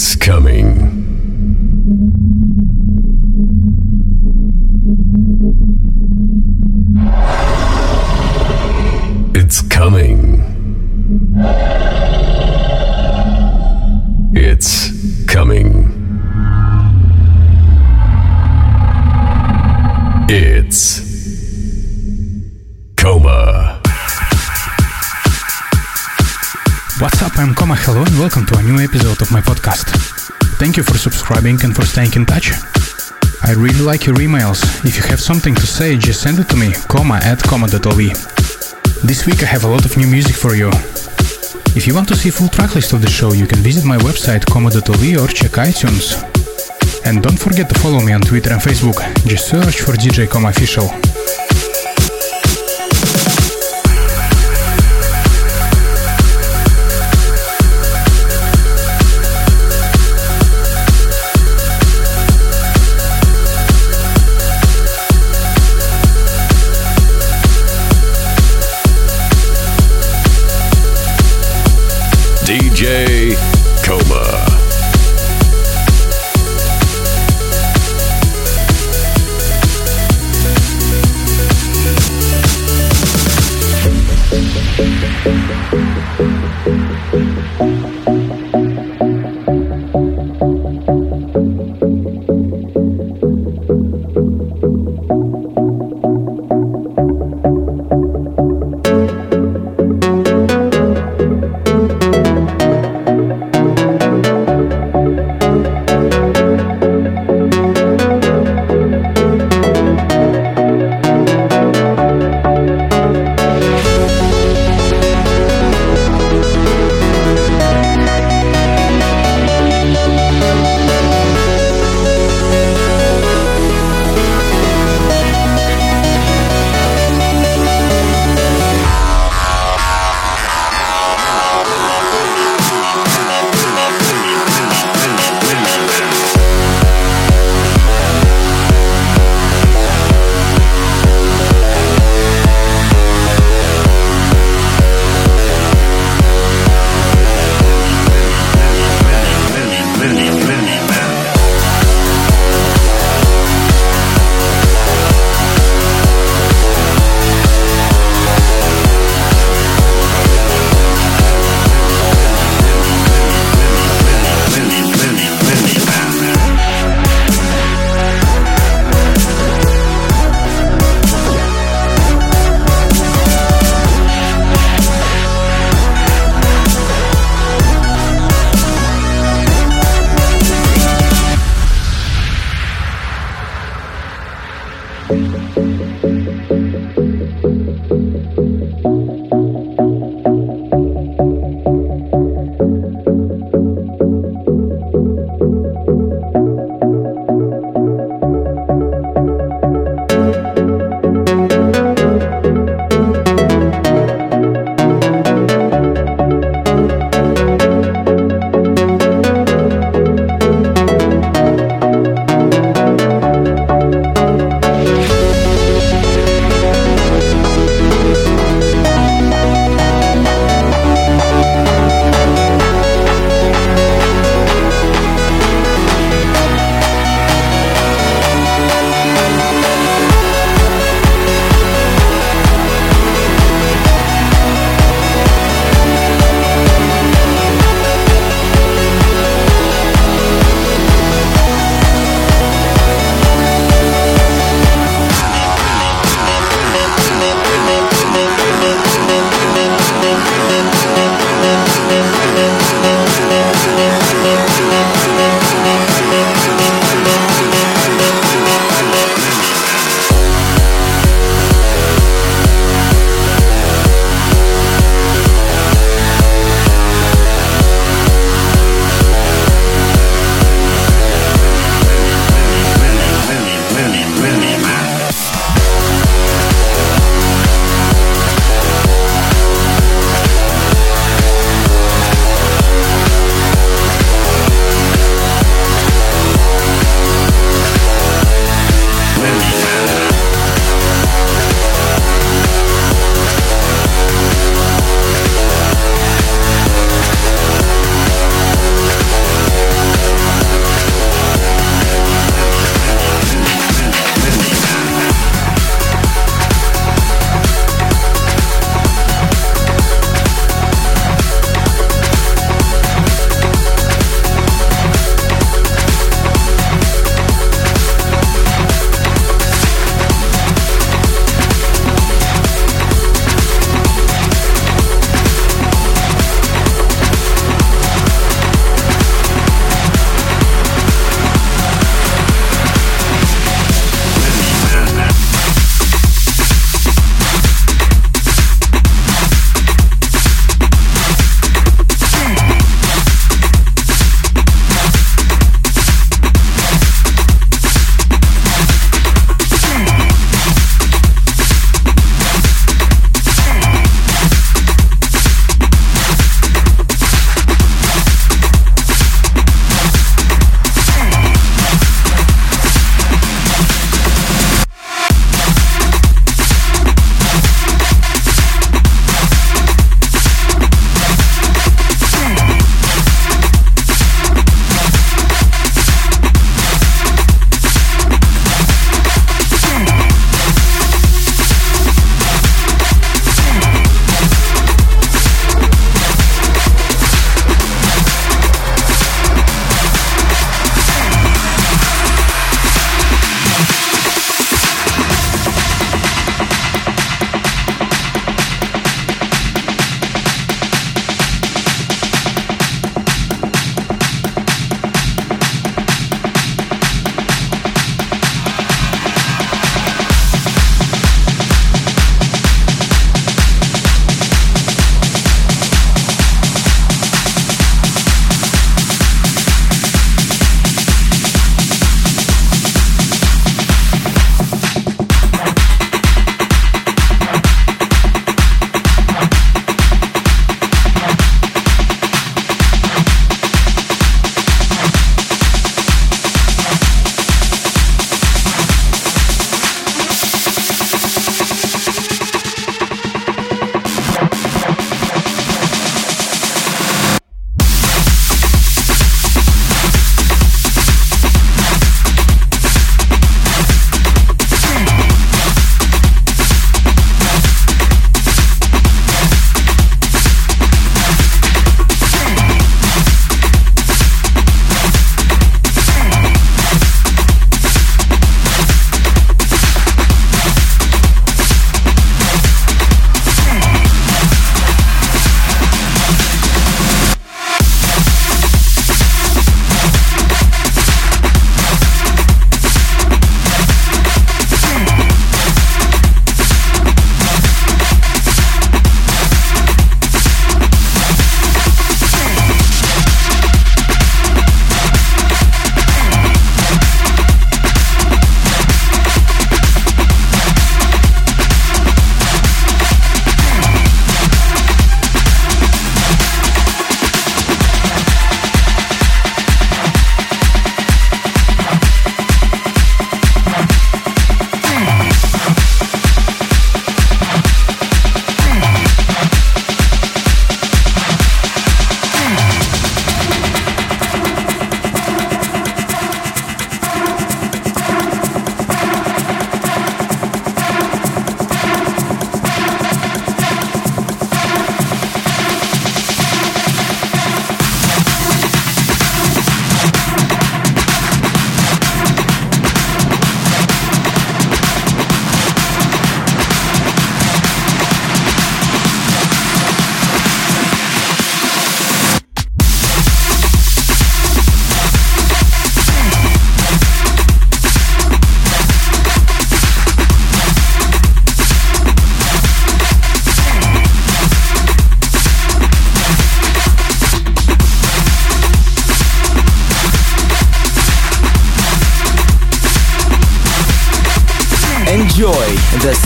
It's coming. It's coming. It's coming. It's I'm. Hello and welcome to a new episode of my podcast. Thank you for subscribing and for staying in touch. I really like your emails. If you have something to say, just send it to me, Koma at Koma.lv. This week I have a lot of new music for you. If you want to see full tracklist of the show, you can visit my website Koma.lv or check iTunes. And don't forget to follow me on Twitter and Facebook. Just search for DJ Koma Official.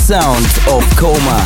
Sound of Koma.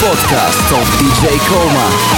Podcast of DJ Koma.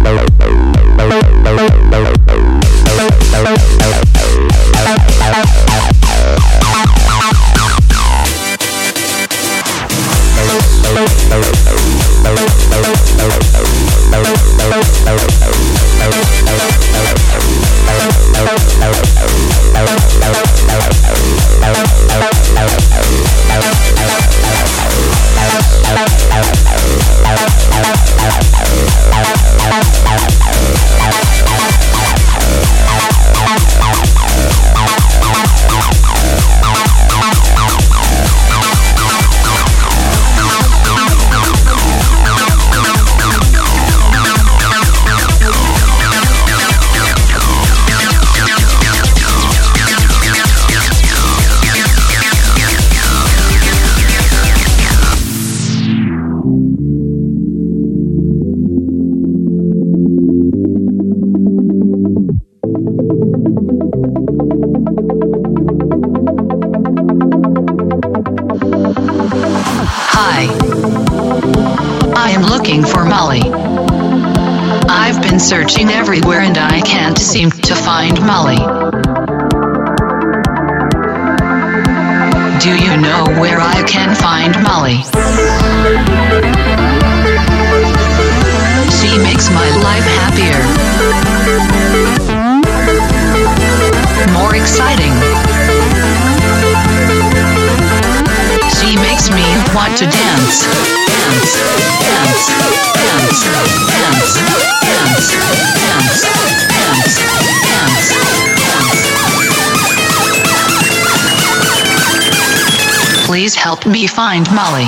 Searching everywhere and I can't seem to find Molly. Do you know where I can find Molly? She makes my life happier. More exciting. want to dance. Dance, dance, dance, dance, dance, dance, dance, dance, dance. Please help me find Molly.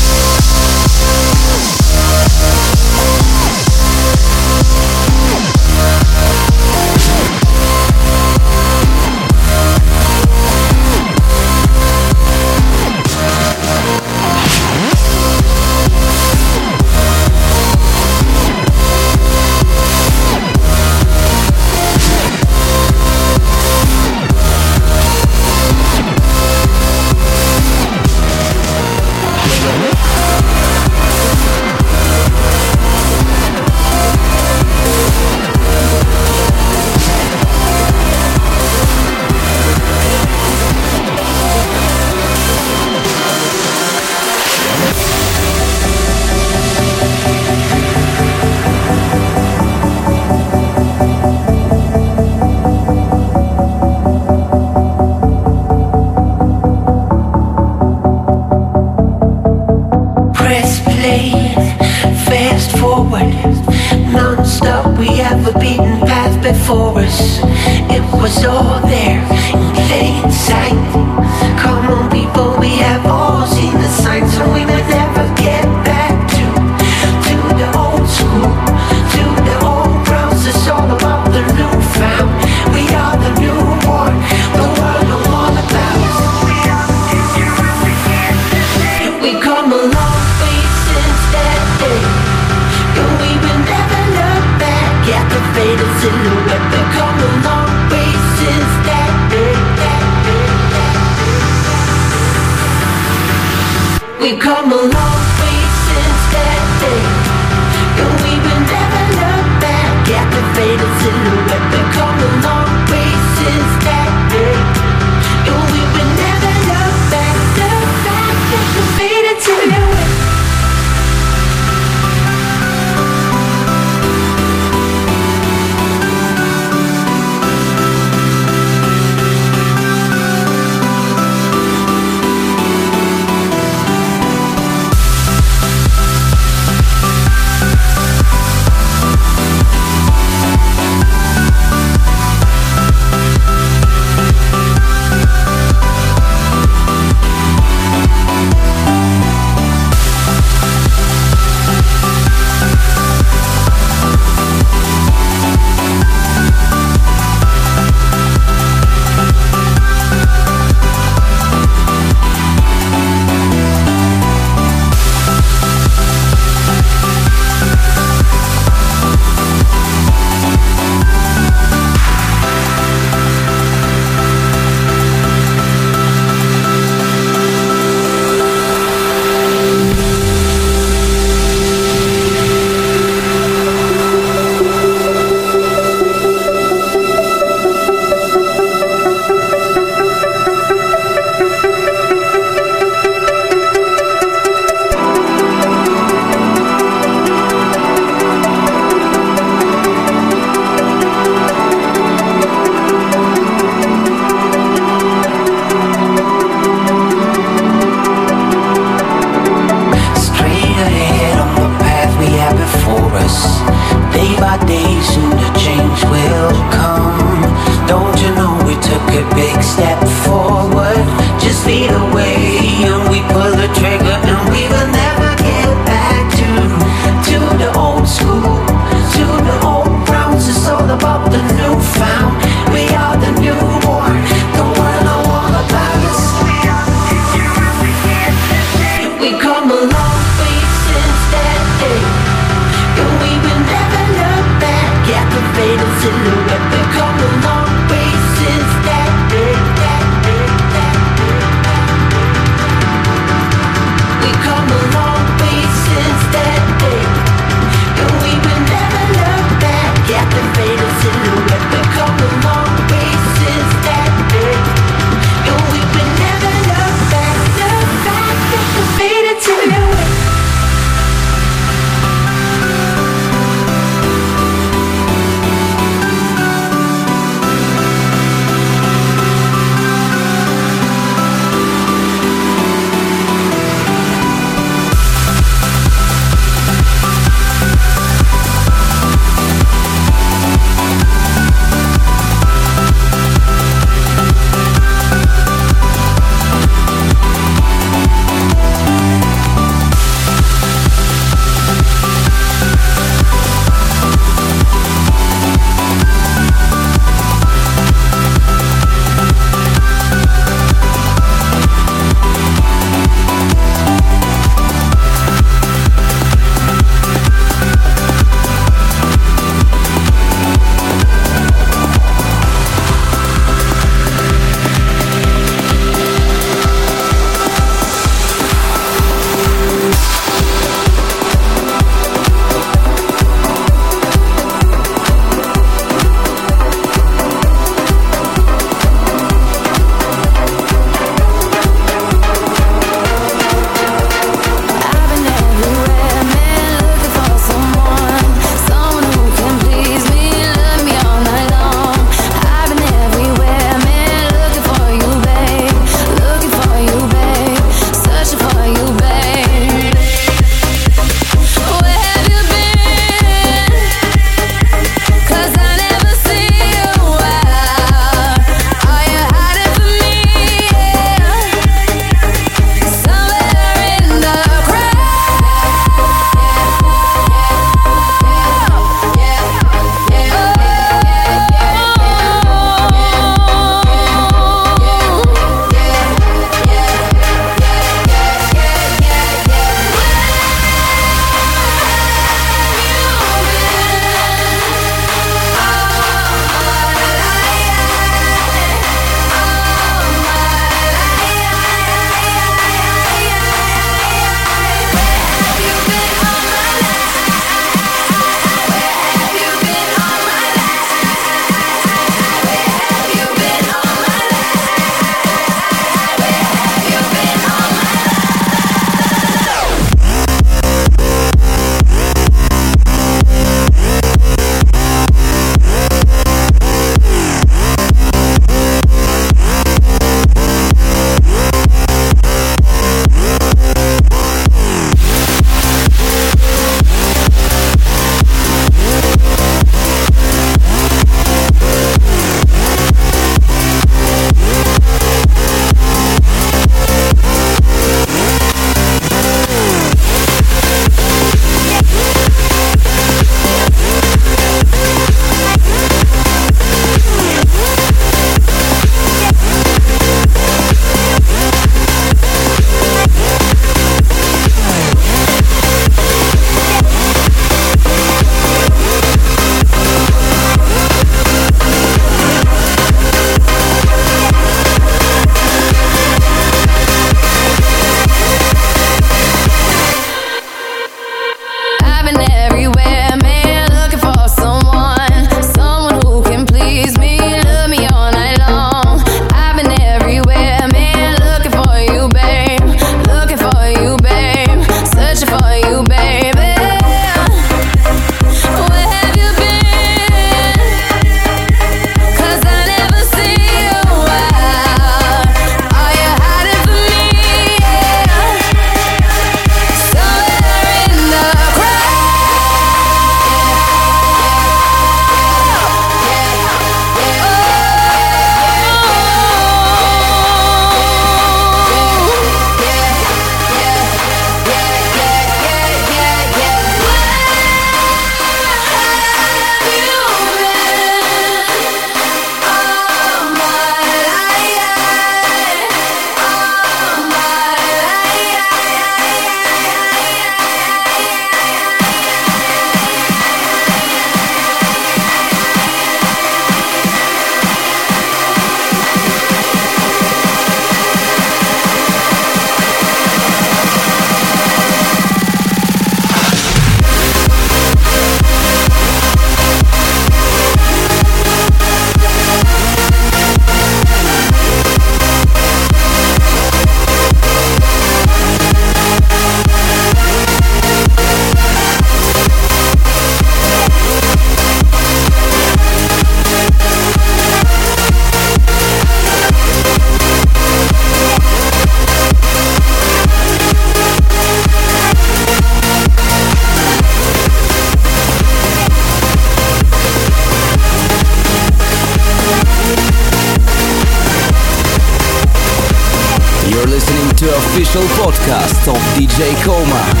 podcast of DJ Koma.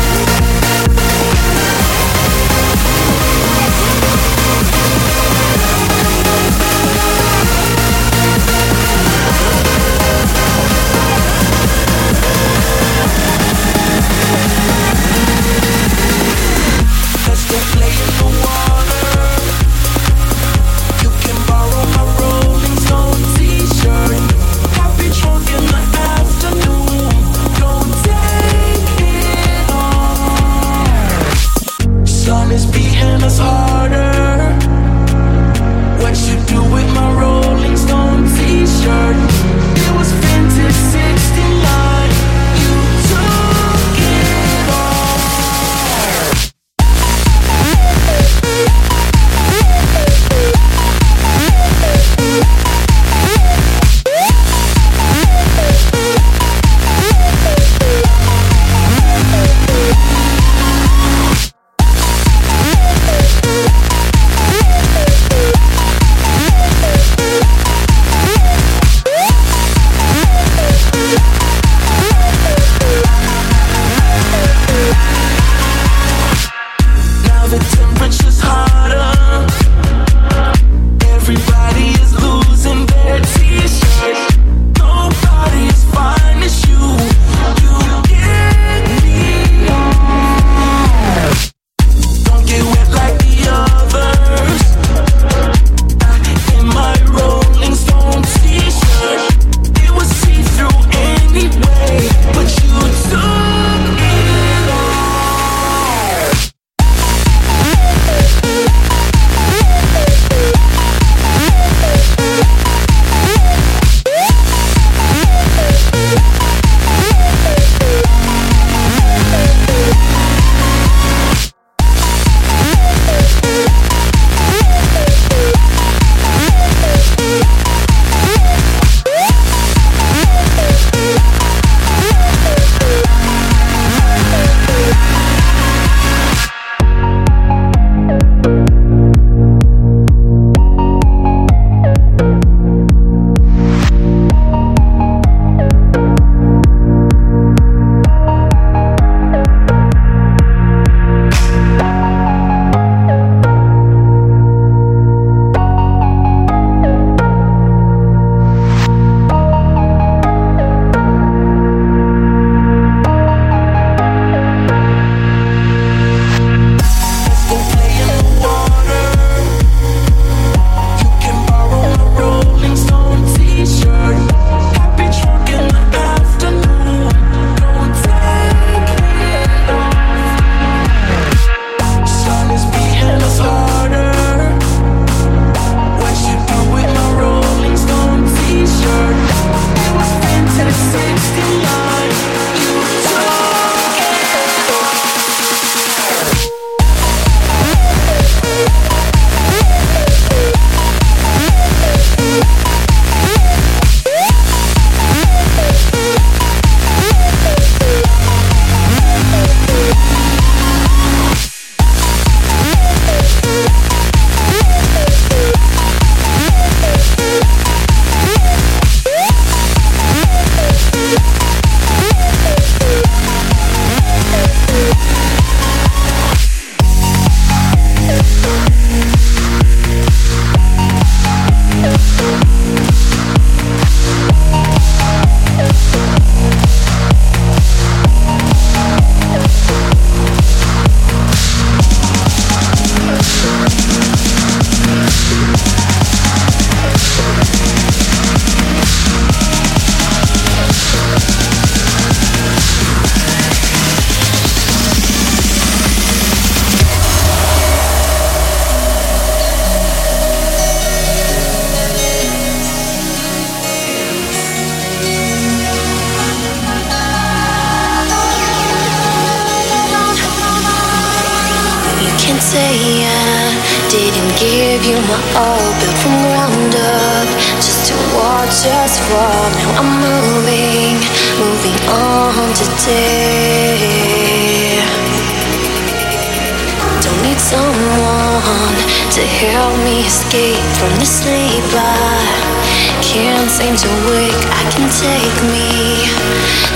someone to help me escape from the sleep I can't seem to wake. I can take me,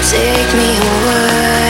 take me away.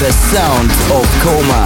The sound of Koma.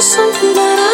Something that done.